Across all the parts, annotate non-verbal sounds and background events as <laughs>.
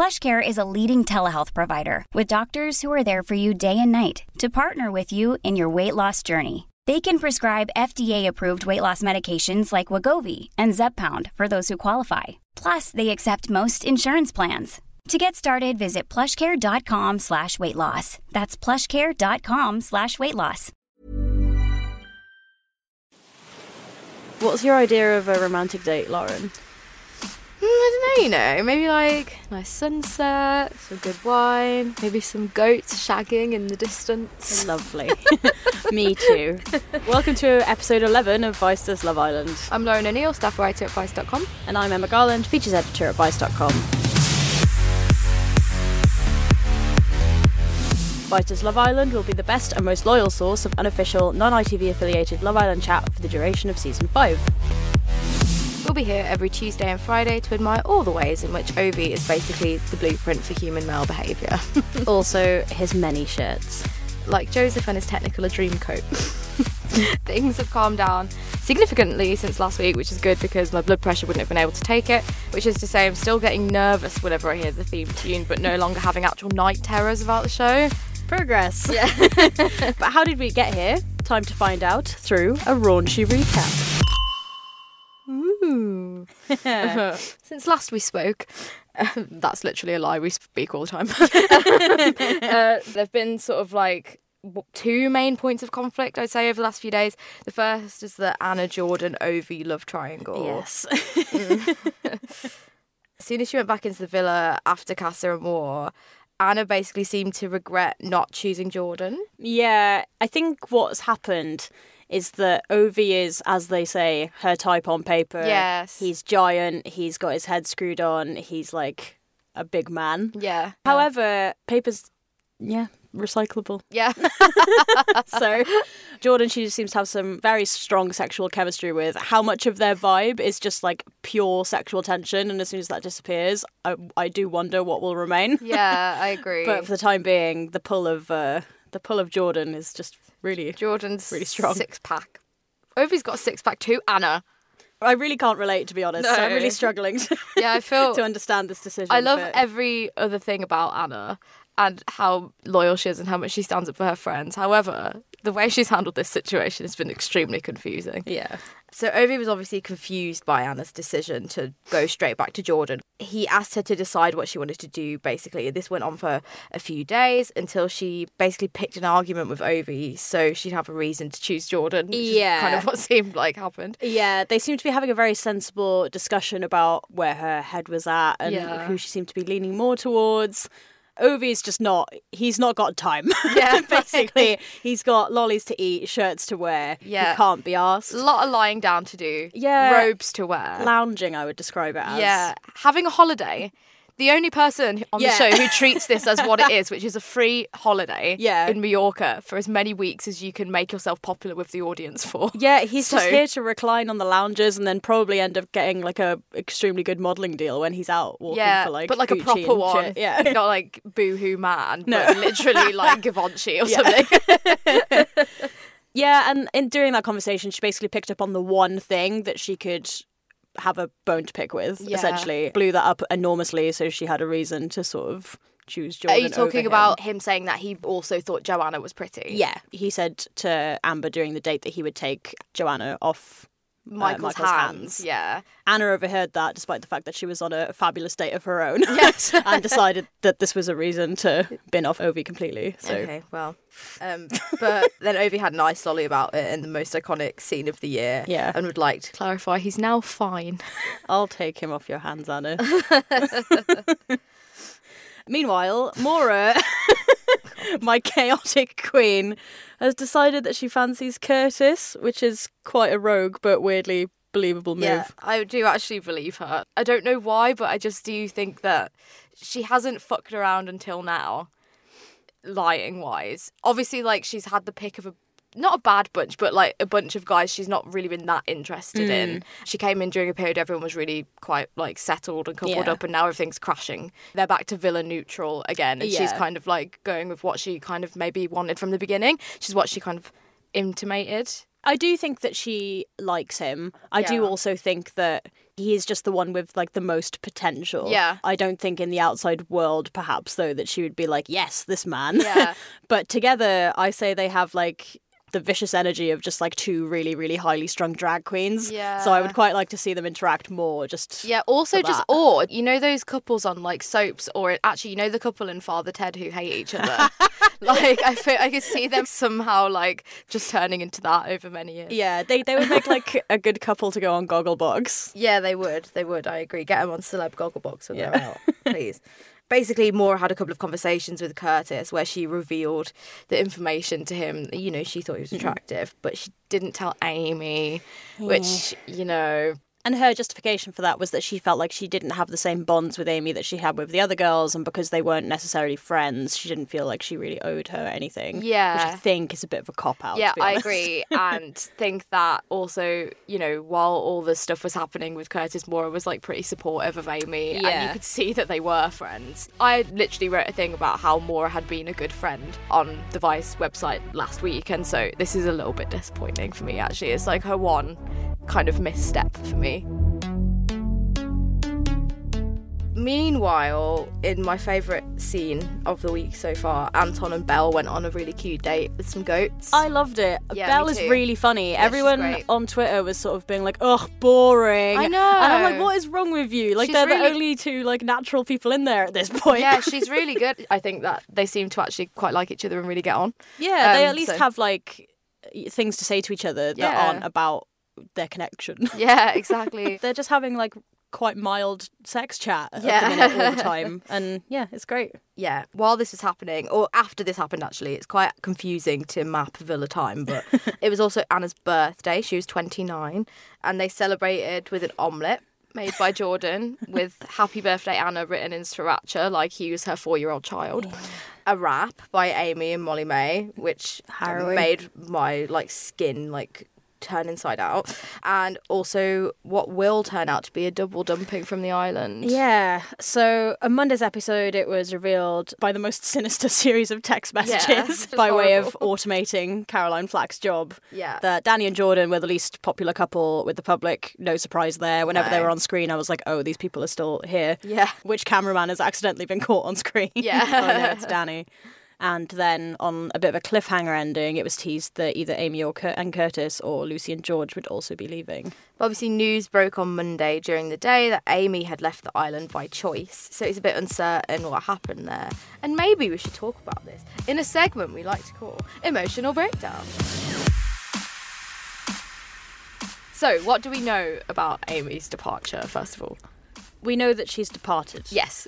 PlushCare is a leading telehealth provider with doctors who are there for you day and night to partner with you in your weight loss journey. They can prescribe FDA-approved weight loss medications like Wegovy and Zepbound for those who qualify. Plus, they accept most insurance plans. To get started, visit plushcare.com slash weight loss. That's plushcare.com slash weight loss. What's your idea of a romantic date, Lauren? Mm, I don't know, you know, maybe like nice sunset, some good wine, maybe some goats shagging in the distance. Lovely. <laughs> Me too. Welcome to episode 11 of Vice Does Love Island. I'm Lauren O'Neill, staff writer at Vice.com. And I'm Emma Garland, features editor at Vice.com. Vice Does Love Island will be the best and most loyal source of unofficial, non ITV affiliated Love Island chat for the duration of season 5. We'll be here every Tuesday and Friday to admire all the ways in which Ovie is basically the blueprint for human male behaviour. <laughs> also, his many shirts. like Joseph and his technical dream coat. <laughs> Things have calmed down significantly since last week, which is good because my blood pressure wouldn't have been able to take it. Which is to say, I'm still getting nervous whenever I hear the theme tune, but no longer having actual night terrors about the show. Progress. Yeah. <laughs> but how did we get here? Time to find out through a raunchy recap. <laughs> Since last we spoke, that's literally a lie. We speak all the time. <laughs> uh, there've been sort of like two main points of conflict, I'd say, over the last few days. The first is the Anna Jordan Ovie love triangle. Yes. <laughs> As soon as she went back into the villa after Casa Amor, Anna basically seemed to regret not choosing Jordan. Yeah, I think what's happened is that Ovie is, as they say, her type on paper. Yes. He's giant, he's got his head screwed on, he's like a big man. Yeah. However, paper's, yeah, recyclable. Yeah. <laughs> so <laughs> Jordan, she just seems to have some very strong sexual chemistry with. How much of their vibe is just like pure sexual tension, and as soon as that disappears, I, I do wonder what will remain. yeah, I <laughs> agree. But for the time being, the pull of uh, the pull of Jordan is just really Jordan's really strong. six pack. Ovie's got a six pack too, Anna. I really can't relate, to be honest. No. I'm really struggling to, Yeah, I <laughs> feel to understand this decision. I love but- every other thing about Anna and how loyal she is and how much she stands up for her friends. However, the way she's handled this situation has been extremely confusing. Yeah. So Ovie was obviously confused by Anna's decision to go straight back to Jordan. He asked her to decide what she wanted to do, basically. This went on for a few days until she basically picked an argument with Ovie so she'd have a reason to choose Jordan. Which is Yeah. kind of what <laughs> seemed like happened. Yeah, they seemed to be having a very sensible discussion about where her head was at and Yeah. who she seemed to be leaning more towards. Ovie's just not, he's not got time. <laughs> Yeah. <laughs> Basically, he's got lollies to eat, shirts to wear. Yeah. He can't be asked. A lot of lying down to do. Yeah. Robes to wear. Lounging, I would describe it as. Yeah, having a holiday. The only person on Yeah. the show who treats this as what it <laughs> is, which is a free holiday Yeah. in Mallorca for as many weeks as you can make yourself popular with the audience for. Yeah, he's just here to recline on the lounges and then probably end up getting like a extremely good modelling deal when he's out walking Yeah, for like but like a Gucci proper and one. shit. Yeah. <laughs> Not like Boohoo Man, No. but literally <laughs> like Givenchy or something. Yeah, and in during that conversation, she basically picked up on the one thing that she could have a bone to pick with. Yeah. Essentially, blew that up enormously, so she had a reason to sort of choose Joanna. Are Jordan. you talking him. about him saying that he also thought Joanna was pretty? Yeah, he said to Amber during the date that he would take Joanna off Michael's, Michael's hands. hands. Yeah. Anna overheard that, despite the fact that she was on a fabulous date of her own, yes, <laughs> and decided that this was a reason to bin off Ovie completely. So Okay, well, um, but then Ovie had an ice lolly about it in the most iconic scene of the year. Yeah. and would like to clarify he's now fine. <laughs> I'll take him off your hands, Anna. <laughs> Meanwhile, Maura, <laughs> my chaotic queen, has decided that she fancies Curtis, which is quite a rogue but weirdly believable move. Yeah, I do actually believe her. I don't know why, but I just do think that she hasn't fucked around until now, lying wise. Obviously, like she's had the pick of a not a bad bunch, but like a bunch of guys she's not really been that interested in. Mm. She came in during a period everyone was really quite like settled and coupled Yeah. up, and now everything's crashing. They're back to villain neutral again, and she's kind of like going with what she kind of maybe wanted from the beginning, which is what she kind of intimated. I do think that she likes him. I do also think that he is just the one with like the most potential. Yeah. I don't think in the outside world, perhaps though, that she would be like, yes, this man. Yeah. <laughs> but together, I say they have like the vicious energy of just like two really, really highly strung drag queens. yeah So I would quite like to see them interact more. Just Yeah, also just or you know those couples on like soaps or actually you know the couple in Father Ted who hate each other. <laughs> like I feel I could see them somehow like just turning into that over many years. Yeah, they they would make like a good couple to go on Gogglebox. Yeah, they would. They would. I agree. Get them on Celeb Gogglebox when Yeah. they're out, please. <laughs> Basically, Maura had a couple of conversations with Curtis where she revealed the information to him. You know, she thought he was mm-hmm. attractive, but she didn't tell Amy, which, you know, And her justification for that was that she felt like she didn't have the same bonds with Amy that she had with the other girls, and because they weren't necessarily friends, she didn't feel like she really owed her anything. Yeah. Which I think is a bit of a cop out. Yeah, I agree. <laughs> and think that also, you know, while all this stuff was happening with Curtis Maura was like pretty supportive of Amy and you could see that they were friends. I literally wrote a thing about how Maura had been a good friend on the Vice website last week and so this is a little bit disappointing for me actually. It's like her one kind of misstep for me. Meanwhile, in my favourite scene of the week so far, Anton and Belle went on a really cute date with some goats. I loved it. Yeah, Belle is really funny. she's Everyone on Twitter was sort of being like, "Ugh, boring." I know. And I'm like, "What is wrong with you? Like, She's they're the only two like natural people in there at this point." yeah, <laughs> she's really good. I think that they seem to actually quite like each other and really get on. Yeah, they Um, at least so- have like things to say to each other that Yeah. aren't about their connection. <laughs> Yeah, exactly. <laughs> They're just having like quite mild sex chat at Yeah. the minute all the <laughs> time, and yeah, it's great. yeah, while this was happening, or after this happened, actually, it's quite confusing to map Villa time, but it was also Anna's birthday. She was 29, and they celebrated with an omelette made by Jordan with Happy Birthday Anna written in Sriracha, like he was her four year old child. A rap by Amy and Molly-Mae, which Harrowing. made my like skin like turn inside out. And also what will turn out to be a double dumping from the island. Yeah. So on Monday's episode, it was revealed by the most <laughs> sinister series of text messages just by way of automating Caroline Flack's job. Yeah. That Danny and Jordan were the least popular couple with the public. No surprise there. Whenever they were on screen, I was like, oh, these people are still here. Yeah. Which cameraman has accidentally been caught on screen? Yeah. <laughs> oh, no, it's Danny. <laughs> And then on a bit of a cliffhanger ending, it was teased that either Amy or Cur- and Curtis or Lucy and George would also be leaving. But obviously, news broke on Monday during the day that Amy had left the island by choice, so it's a bit uncertain what happened there. And maybe we should talk about this in a segment we like to call Emotional Breakdown. So, what do we know about Amy's departure, first of all? We know that she's departed. Yes.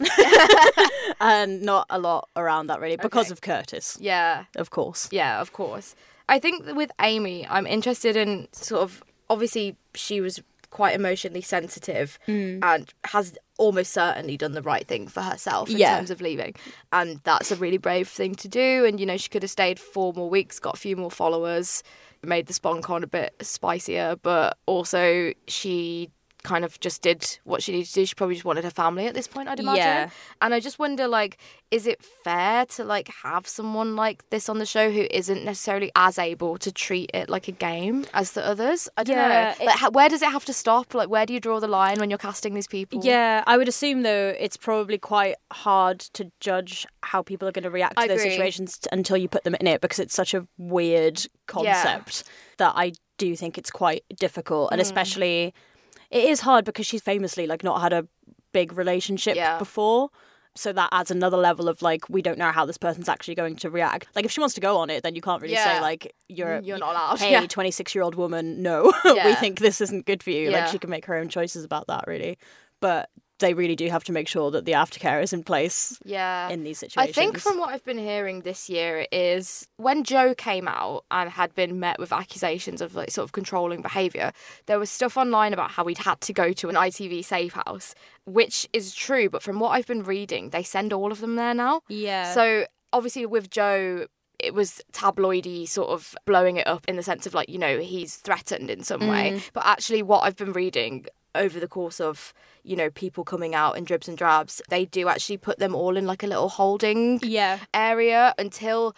And <laughs> um, not a lot around that really because Okay. of Curtis, yeah. of course. Yeah, of course. I think that with Amy, I'm interested in sort of obviously she was quite emotionally sensitive hmm. and has almost certainly done the right thing for herself in Yeah. terms of leaving. And that's a really brave thing to do. And you know, she could have stayed four more weeks, got a few more followers, made the SponCon a bit spicier, but also she kind of just did what she needed to do. She probably just wanted her family at this point, I'd imagine. Yeah. And I just wonder, like, is it fair to like have someone like this on the show who isn't necessarily as able to treat it like a game as the others? I don't Yeah, know. Like, how, where does it have to stop? Like, where do you draw the line when you're casting these people? Yeah, I would assume though it's probably quite hard to judge how people are going to react to I those agree. situations t- until you put them in it because it's such a weird concept that I do think it's quite difficult, Mm. and especially it is hard because she's famously like not had a big relationship Yeah. before. So that adds another level of like we don't know how this person's actually going to react. Like if she wants to go on it, then you can't really Yeah. say like you're You're not allowed, Hey, yeah. twenty six year old woman, no, <laughs> we think this isn't good for you. Like she can make her own choices about that, really. But they really do have to make sure that the aftercare is in place Yeah. in these situations. I think from what I've been hearing this year is when Joe came out and had been met with accusations of like sort of controlling behaviour, there was stuff online about how he'd had to go to an ITV safe house, which is true, but from what I've been reading, they send all of them there now. yeah. So obviously with Joe it was tabloidy sort of blowing it up in the sense of like, you know, he's threatened in some way. Mm. But actually what I've been reading over the course of, you know, people coming out in dribs and drabs, they do actually put them all in like a little holding yeah. area until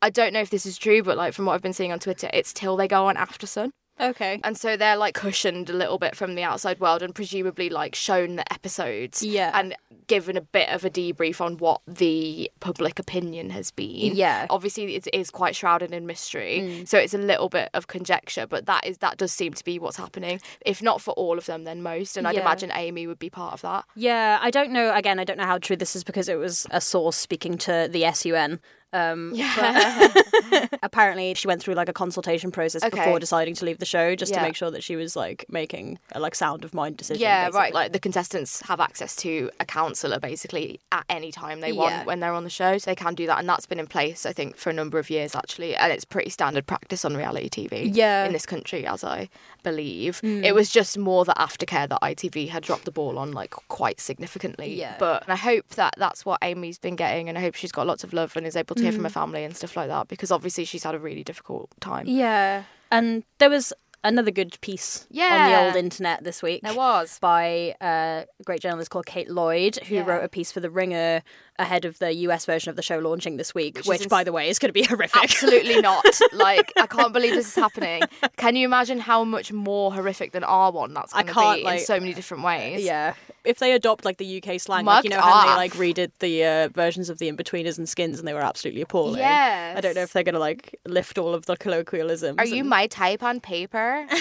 I don't know if this is true, but like from what I've been seeing on Twitter, it's till they go on After Sun. Okay. And so they're like cushioned a little bit from the outside world and presumably like shown the episodes. Yeah. And given a bit of a debrief on what the public opinion has been. Yeah. Obviously it is quite shrouded in mystery. Mm. So it's a little bit of conjecture, but that is that does seem to be what's happening. If not for all of them, then most. And I'd Yeah. imagine Amy would be part of that. Yeah, I don't know. Again, I don't know how true this is because it was a source speaking to the SUN. Um, <laughs> Yeah. <laughs> apparently, she went through like a consultation process Okay. before deciding to leave the show, just to make sure that she was like making a like sound of mind decision. Yeah, basically. right. Like the contestants have access to a counsellor basically at any time they want Yeah. when they're on the show. So they can do that. And that's been in place, I think, for a number of years actually. And it's pretty standard practice on reality TV Yeah. in this country, as I believe. Hmm. It was just more the aftercare that ITV had dropped the ball on like quite significantly. Yeah. But I hope that that's what Amy's been getting and I hope she's got lots of love and is able to hear from her family and stuff like that because obviously she's had a really difficult time. Yeah, and there was another good piece on the old internet this week. There was. by uh, a great journalist called Kate Lloyd, who Yeah. wrote a piece for The Ringer ahead of the US version of the show launching this week, Which which, ins- by the way, is going to be <laughs> horrific. Absolutely not. <laughs> Like, I can't believe this is happening. Can you imagine how much more horrific than our one that's going to be like- in so many different ways? Yeah. If they adopt like the UK slang, like you know how they like redid the uh, versions of the Inbetweeners and Skins and they were absolutely appalling. Yes. I don't know if they're going to like lift all of the colloquialisms. Are you my type on paper? <laughs>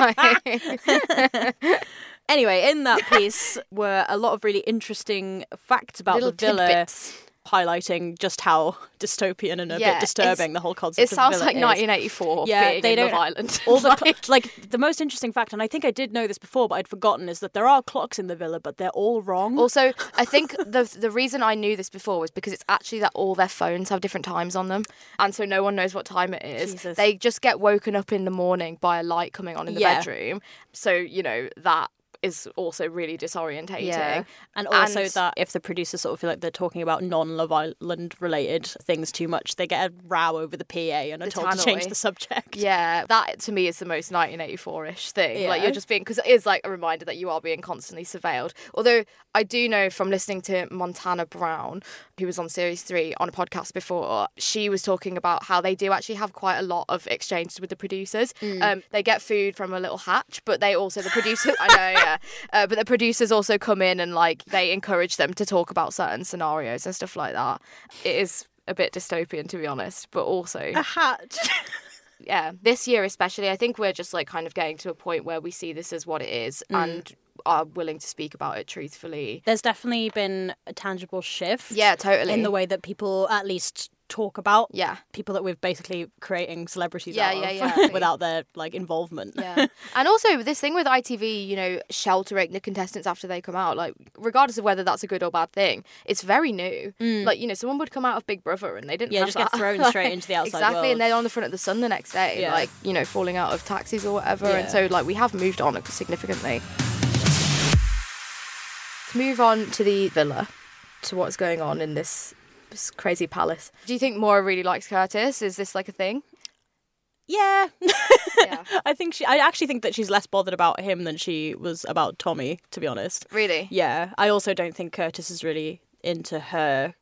Like- Anyway, in that piece <laughs> were a lot of really interesting facts about Little the villa, tidbits. highlighting just how dystopian and a Yeah, bit disturbing the whole concept. Is. It sounds like is. 1984 Yeah, they don't. Island. <laughs> All the Like- like the most interesting fact, and I think I did know this before, but I'd forgotten, is that there are clocks in the villa, but they're all wrong. Also, <laughs> I think the the reason I knew this before was because it's actually that all their phones have different times on them, and so no one knows what time it is. Jesus. They just get woken up in the morning by a light coming on in the Yeah. bedroom. So you know that is also really disorientating. Yeah, and also And- that if the producers sort of feel like they're talking about non-Love Island related things too much, they get a row over the PA and are told to change the subject. Yeah, that to me is the most 1984-ish thing. Like you're just being because it is like a reminder that you are being constantly surveilled. Although I do know from listening to Montana Brown, who was on Series Three on a podcast before, she was talking about how they do actually have quite a lot of exchanges with the producers. Um, they get food from a little hatch, but they also the producers. I know, <laughs> yeah, uh, but the producers also come in and like they encourage them to talk about certain scenarios and stuff like that. It is a bit dystopian to be honest, but also A hat. <laughs> yeah, this year especially, I think we're just like kind of getting to a point where we see this as what it is and are willing to speak about it truthfully. There's definitely been a tangible shift. Yeah, totally. In the way that people at least talk about Yeah. people that we're basically creating celebrities Yeah, out yeah, of yeah. <laughs> without their like involvement. Yeah. <laughs> and also this thing with ITV, you know, sheltering the contestants after they come out, like regardless of whether that's a good or bad thing, it's very new. Like, you know, someone would come out of Big Brother and they didn't Mm. Yeah, have just get that. thrown <laughs> straight into the outside Exactly, world. and they're on the front of the sun the next day, like, you know, falling out of taxis or whatever. And so like we have moved on significantly. To move on to the villa, to what's going on in this crazy palace. Do you think Maura really likes Curtis? Is this like a thing? Yeah. Yeah. <laughs> I think she I actually think that she's less bothered about him than she was about Tommy, to be honest. Really? Yeah. I also don't think Curtis is really into her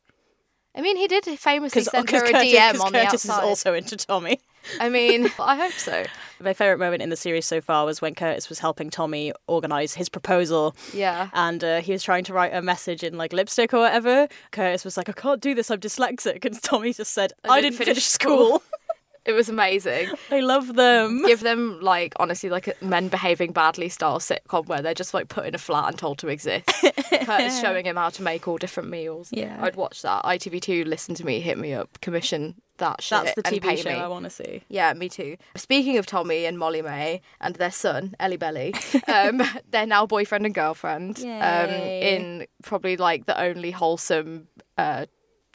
I mean, he did famously send her a Curtis, DM on the Curtis outside. is also into Tommy. I mean, <laughs> I hope so. My favorite moment in the series so far was when Curtis was helping Tommy organize his proposal. Yeah. And uh, he was trying to write a message in like lipstick or whatever. Curtis was like, "I can't do this. I'm dyslexic." And Tommy just said, "I, didn't, finish, school." <laughs> It was amazing. <laughs> I love them. Give them like honestly like a men behaving badly style sitcom where they're just like put in a flat and told to exist. <laughs> Curtis showing him how to make all different meals. Yeah. I'd watch that. ITV2 listen to me, hit me up, commission that shit. That's the TV show me. I want to see. Yeah, me too. Speaking of Tommy and Molly-Mae and their son, Ellie Belly, <laughs> um, they're now boyfriend and girlfriend um, in probably like the only wholesome uh,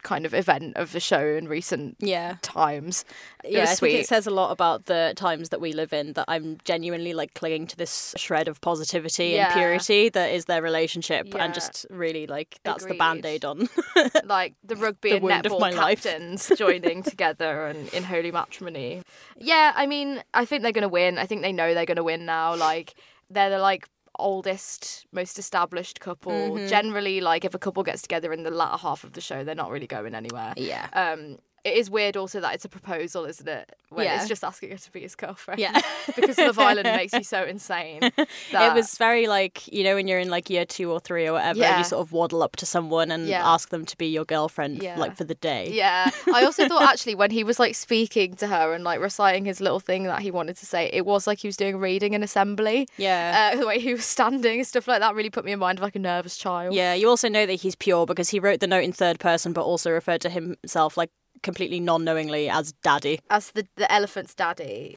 kind of event of the show in recent Yeah. times. It Yeah, I sweet. think it says a lot about the times that we live in that I'm genuinely like clinging to this shred of positivity Yeah. and purity that is their relationship Yeah. and just really like that's Agreed. the band-aid on. <laughs> like the <laughs> rugby The and netball my life. captains joining together and in holy matrimony. Yeah, I mean, I think they're gonna win. I think they know they're gonna win now. Like they're the like oldest, most established couple. Mm-hmm. Generally, like if a couple gets together in the latter half of the show, they're not really going anywhere. Yeah. Um, it is weird also that it's a proposal, isn't it? When Yeah. it's just asking her to be his girlfriend. Yeah. <laughs> because Love <laughs> Island makes you so insane. <laughs> it was very like you know when you're in like year two or three or whatever, Yeah. you sort of waddle up to someone and Yeah. ask them to be your girlfriend Yeah. like for the day. Yeah. I also thought actually when he was like speaking to her and like reciting his little thing that he wanted to say, it was like he was doing reading in assembly. Yeah. Uh, the way he was standing and stuff like that really put me in mind of like a nervous child. Yeah, you also know that he's pure because he wrote the note in third person, but also referred to himself like completely non-knowingly as daddy. As the, the elephant's daddy.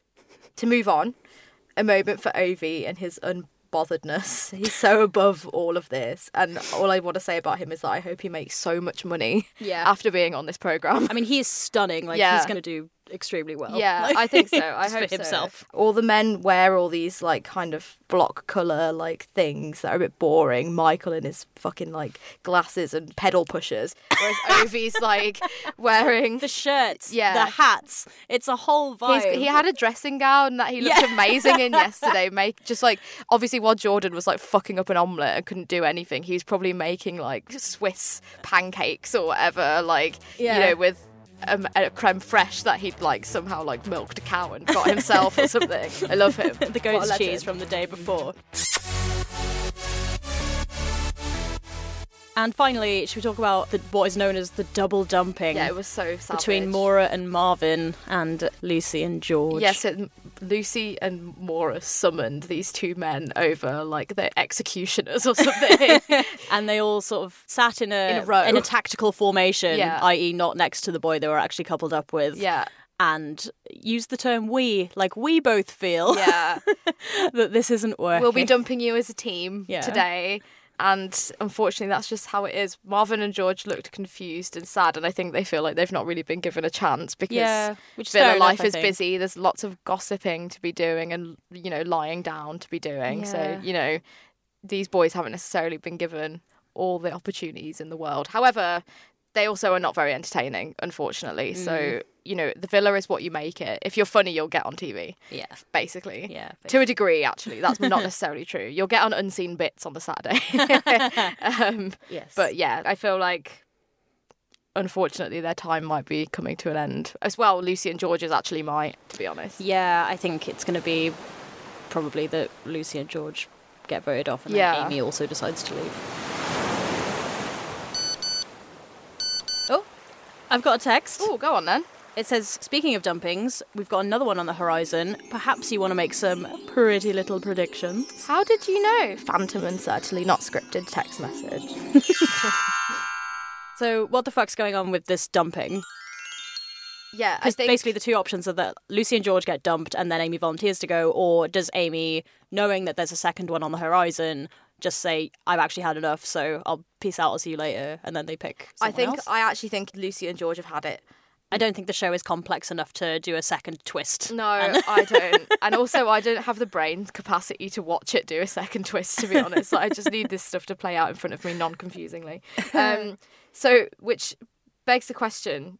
To move on, a moment for Ovie and his unbotheredness. <laughs> He's so above all of this. And all I want to say about him is that I hope he makes so much money Yeah. after being on this programme. I mean, he is stunning. Like Yeah. he's going to do extremely well. Yeah, Like, I think so. <laughs> I hope for himself. So. All the men wear all these like kind of block color like things that are a bit boring. Michael in his fucking like glasses and pedal pushers, whereas <laughs> Ovie's like wearing. The shirts, Yeah. the hats. It's a whole He's, vibe. he had a dressing gown that he looked Yeah. amazing in <laughs> yesterday. Make just like obviously while Jordan was like fucking up an omelette and couldn't do anything, he was probably making like Swiss pancakes or whatever. Like Yeah. you know with um, a creme fraiche that he'd like somehow like milked a cow and got himself or <laughs> something. I love him. the goat's cheese from the day before. And finally, should we talk about the, what is known as the double dumping Yeah, it was so savage. between Maura and Marvin and Lucy and George? Yes, it, Lucy and Maura summoned these two men over like their executioners or something. <laughs> and they all sort of sat in a In a row. in a tactical formation, Yeah. i.e., not next to the boy they were actually coupled up with. yeah, and used the term "we," like we both feel yeah. <laughs> that this isn't working. we'll be dumping you as a team Yeah. today. And unfortunately, that's just how it is. Marvin and George looked confused and sad, and I think they feel like they've not really been given a chance because Yeah, which villa life is busy. There's lots of gossiping to be doing, and you know, lying down to be doing. Yeah. So you know, these boys haven't necessarily been given all the opportunities in the world. However, they also are not very entertaining, unfortunately. Mm. So you know, the villa is what you make it. If you're funny, you'll get on TV. Yeah, Basically, yeah. to a degree, actually, that's not <laughs> necessarily true. You'll get on unseen bits on the Saturday. <laughs> um, yes, but yeah, I feel like unfortunately their time might be coming to an end. As well, Lucy and George's actually might, to be honest. yeah, I think it's going to be probably that Lucy and George get voted off, and Yeah. then Amy also decides to leave. Oh, I've got a text. Oh, go on then. It says, speaking of dumpings, we've got another one on the horizon. Perhaps you want to make some pretty little predictions. How did you know? Phantom and certainly not scripted text message. <laughs> So, what the fuck's going on with this dumping? Yeah, I Because think basically, the two options are that Lucy and George get dumped and then Amy volunteers to go, or does Amy, knowing that there's a second one on the horizon, just say, I've actually had enough, so I'll peace out, I'll see you later, and then they pick I someone think else? I actually think Lucy and George have had it. I don't think the show is complex enough to do a second twist. No, I <laughs> don't. And also, I don't have the brain capacity to watch it do a second twist, to be honest. Like, I just need this stuff to play out in front of me non confusingly. Um, so, which begs the question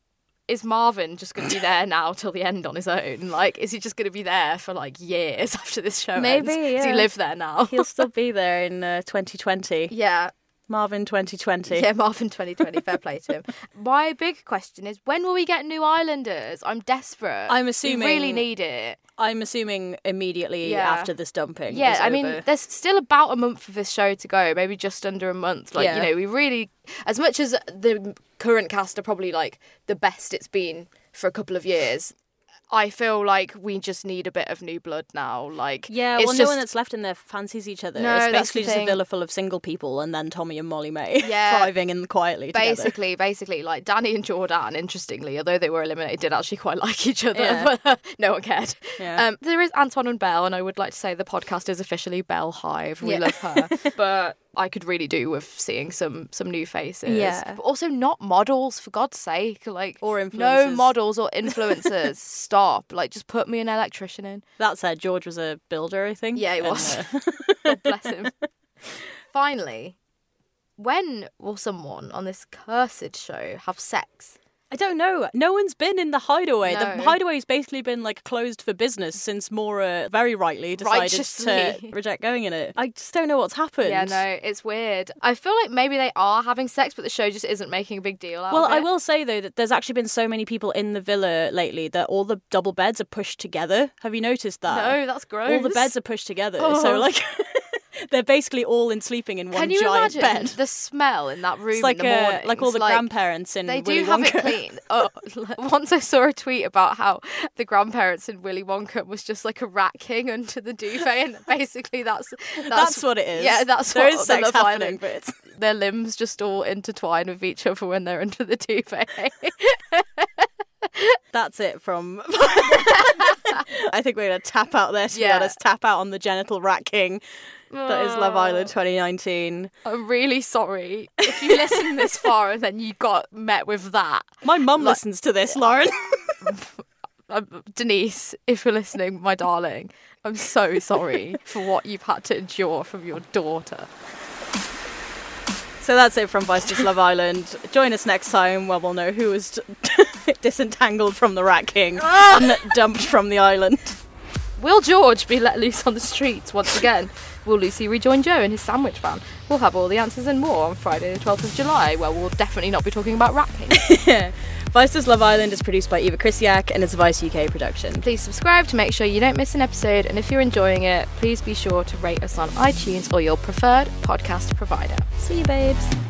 is Marvin just going to be <laughs> there now till the end on his own? Like, is he just going to be there for like years <laughs> after this show Maybe, ends? Does he yeah. live there now? He'll still be there in uh, 2020. yeah. Marvin 2020. Yeah, Marvin 2020, fair play to him. <laughs> My big question is when will we get new Islanders? I'm desperate. I'm assuming. We really need it. I'm assuming immediately Yeah. after this dumping. Yeah, I mean, there's still about a month of this show to go, maybe just under a month. Like, Yeah. you know, we really, as much as the current cast are probably like the best it's been for a couple of years, I feel like we just need a bit of new blood now. Like, Yeah, it's well, just, no one that's left in there fancies each other. No, it's basically just a villa full of single people, and then Tommy and Molly-Mae <laughs> Yeah. thriving in quietly together. basically, basically, like Danny and Jordan. Interestingly, although they were eliminated, did actually quite <laughs> like each other, Yeah. but no one cared. Yeah. Um, there is Anton and Belle, and I would like to say the podcast is officially Belle Hive. We Yeah. love her, <laughs> but I could really do with seeing some some new faces. Yeah. but also not models for God's sake. Like Or no models or <laughs> influencers. Stop. Like just put me an electrician in. That said, George was a builder, I think. Yeah, he was. uh, <laughs> God bless him. <laughs> Finally, when will someone on this cursed show have sex? I don't know. No one's been in the hideaway. The No. hideaway's basically been like closed for business since Maura very rightly decided to <laughs> reject going in it. I just don't know what's happened. Yeah, no, it's weird. I feel like maybe they are having sex, but the show just isn't making a big deal out Well, of it. I will say though that there's actually been so many people in the villa lately that all the double beds are pushed together. Have you noticed that? No, that's gross. All the beds are pushed together, so Oh. like <laughs> <laughs> they're basically all in sleeping in one Can you giant imagine bed. the smell in that room It's like in the uh, morning? like all the grandparents in They Willy do have Wonka. it clean. Oh, <laughs> once I saw a tweet about how the grandparents in Willy Wonka was just like a rat king under the duvet, and basically that's <laughs> that's, That's what it is. Yeah, that's There what is sex happening, but it's- their limbs just all intertwine with each other when they're under the duvet. That's it from. I think we're gonna tap out there. To be Yeah. honest, tap out on the genital rat king. That is Love Island 2019. I'm really sorry if you listened this far and then you got met with that. My mum listens to this, Lauren. <laughs> Um, Denise, if you're listening, my darling, I'm so sorry for what you've had to endure from your daughter. so that's it from Vice's Love Island. Join us next time where we'll know who was <laughs> disentangled from the rat king and dumped from the island. Will George be let loose on the streets once again? Will Lucy rejoin Joe in his sandwich van? We'll have all the answers and more on Friday, the 12th of July, where we'll definitely not be talking about rat kings. <laughs> Vice's Love Island is produced by Eva Krisiak and is a Vice UK production. Please subscribe to make sure you don't miss an episode, and if you're enjoying it, please be sure to rate us on iTunes or your preferred podcast provider. See you, babes.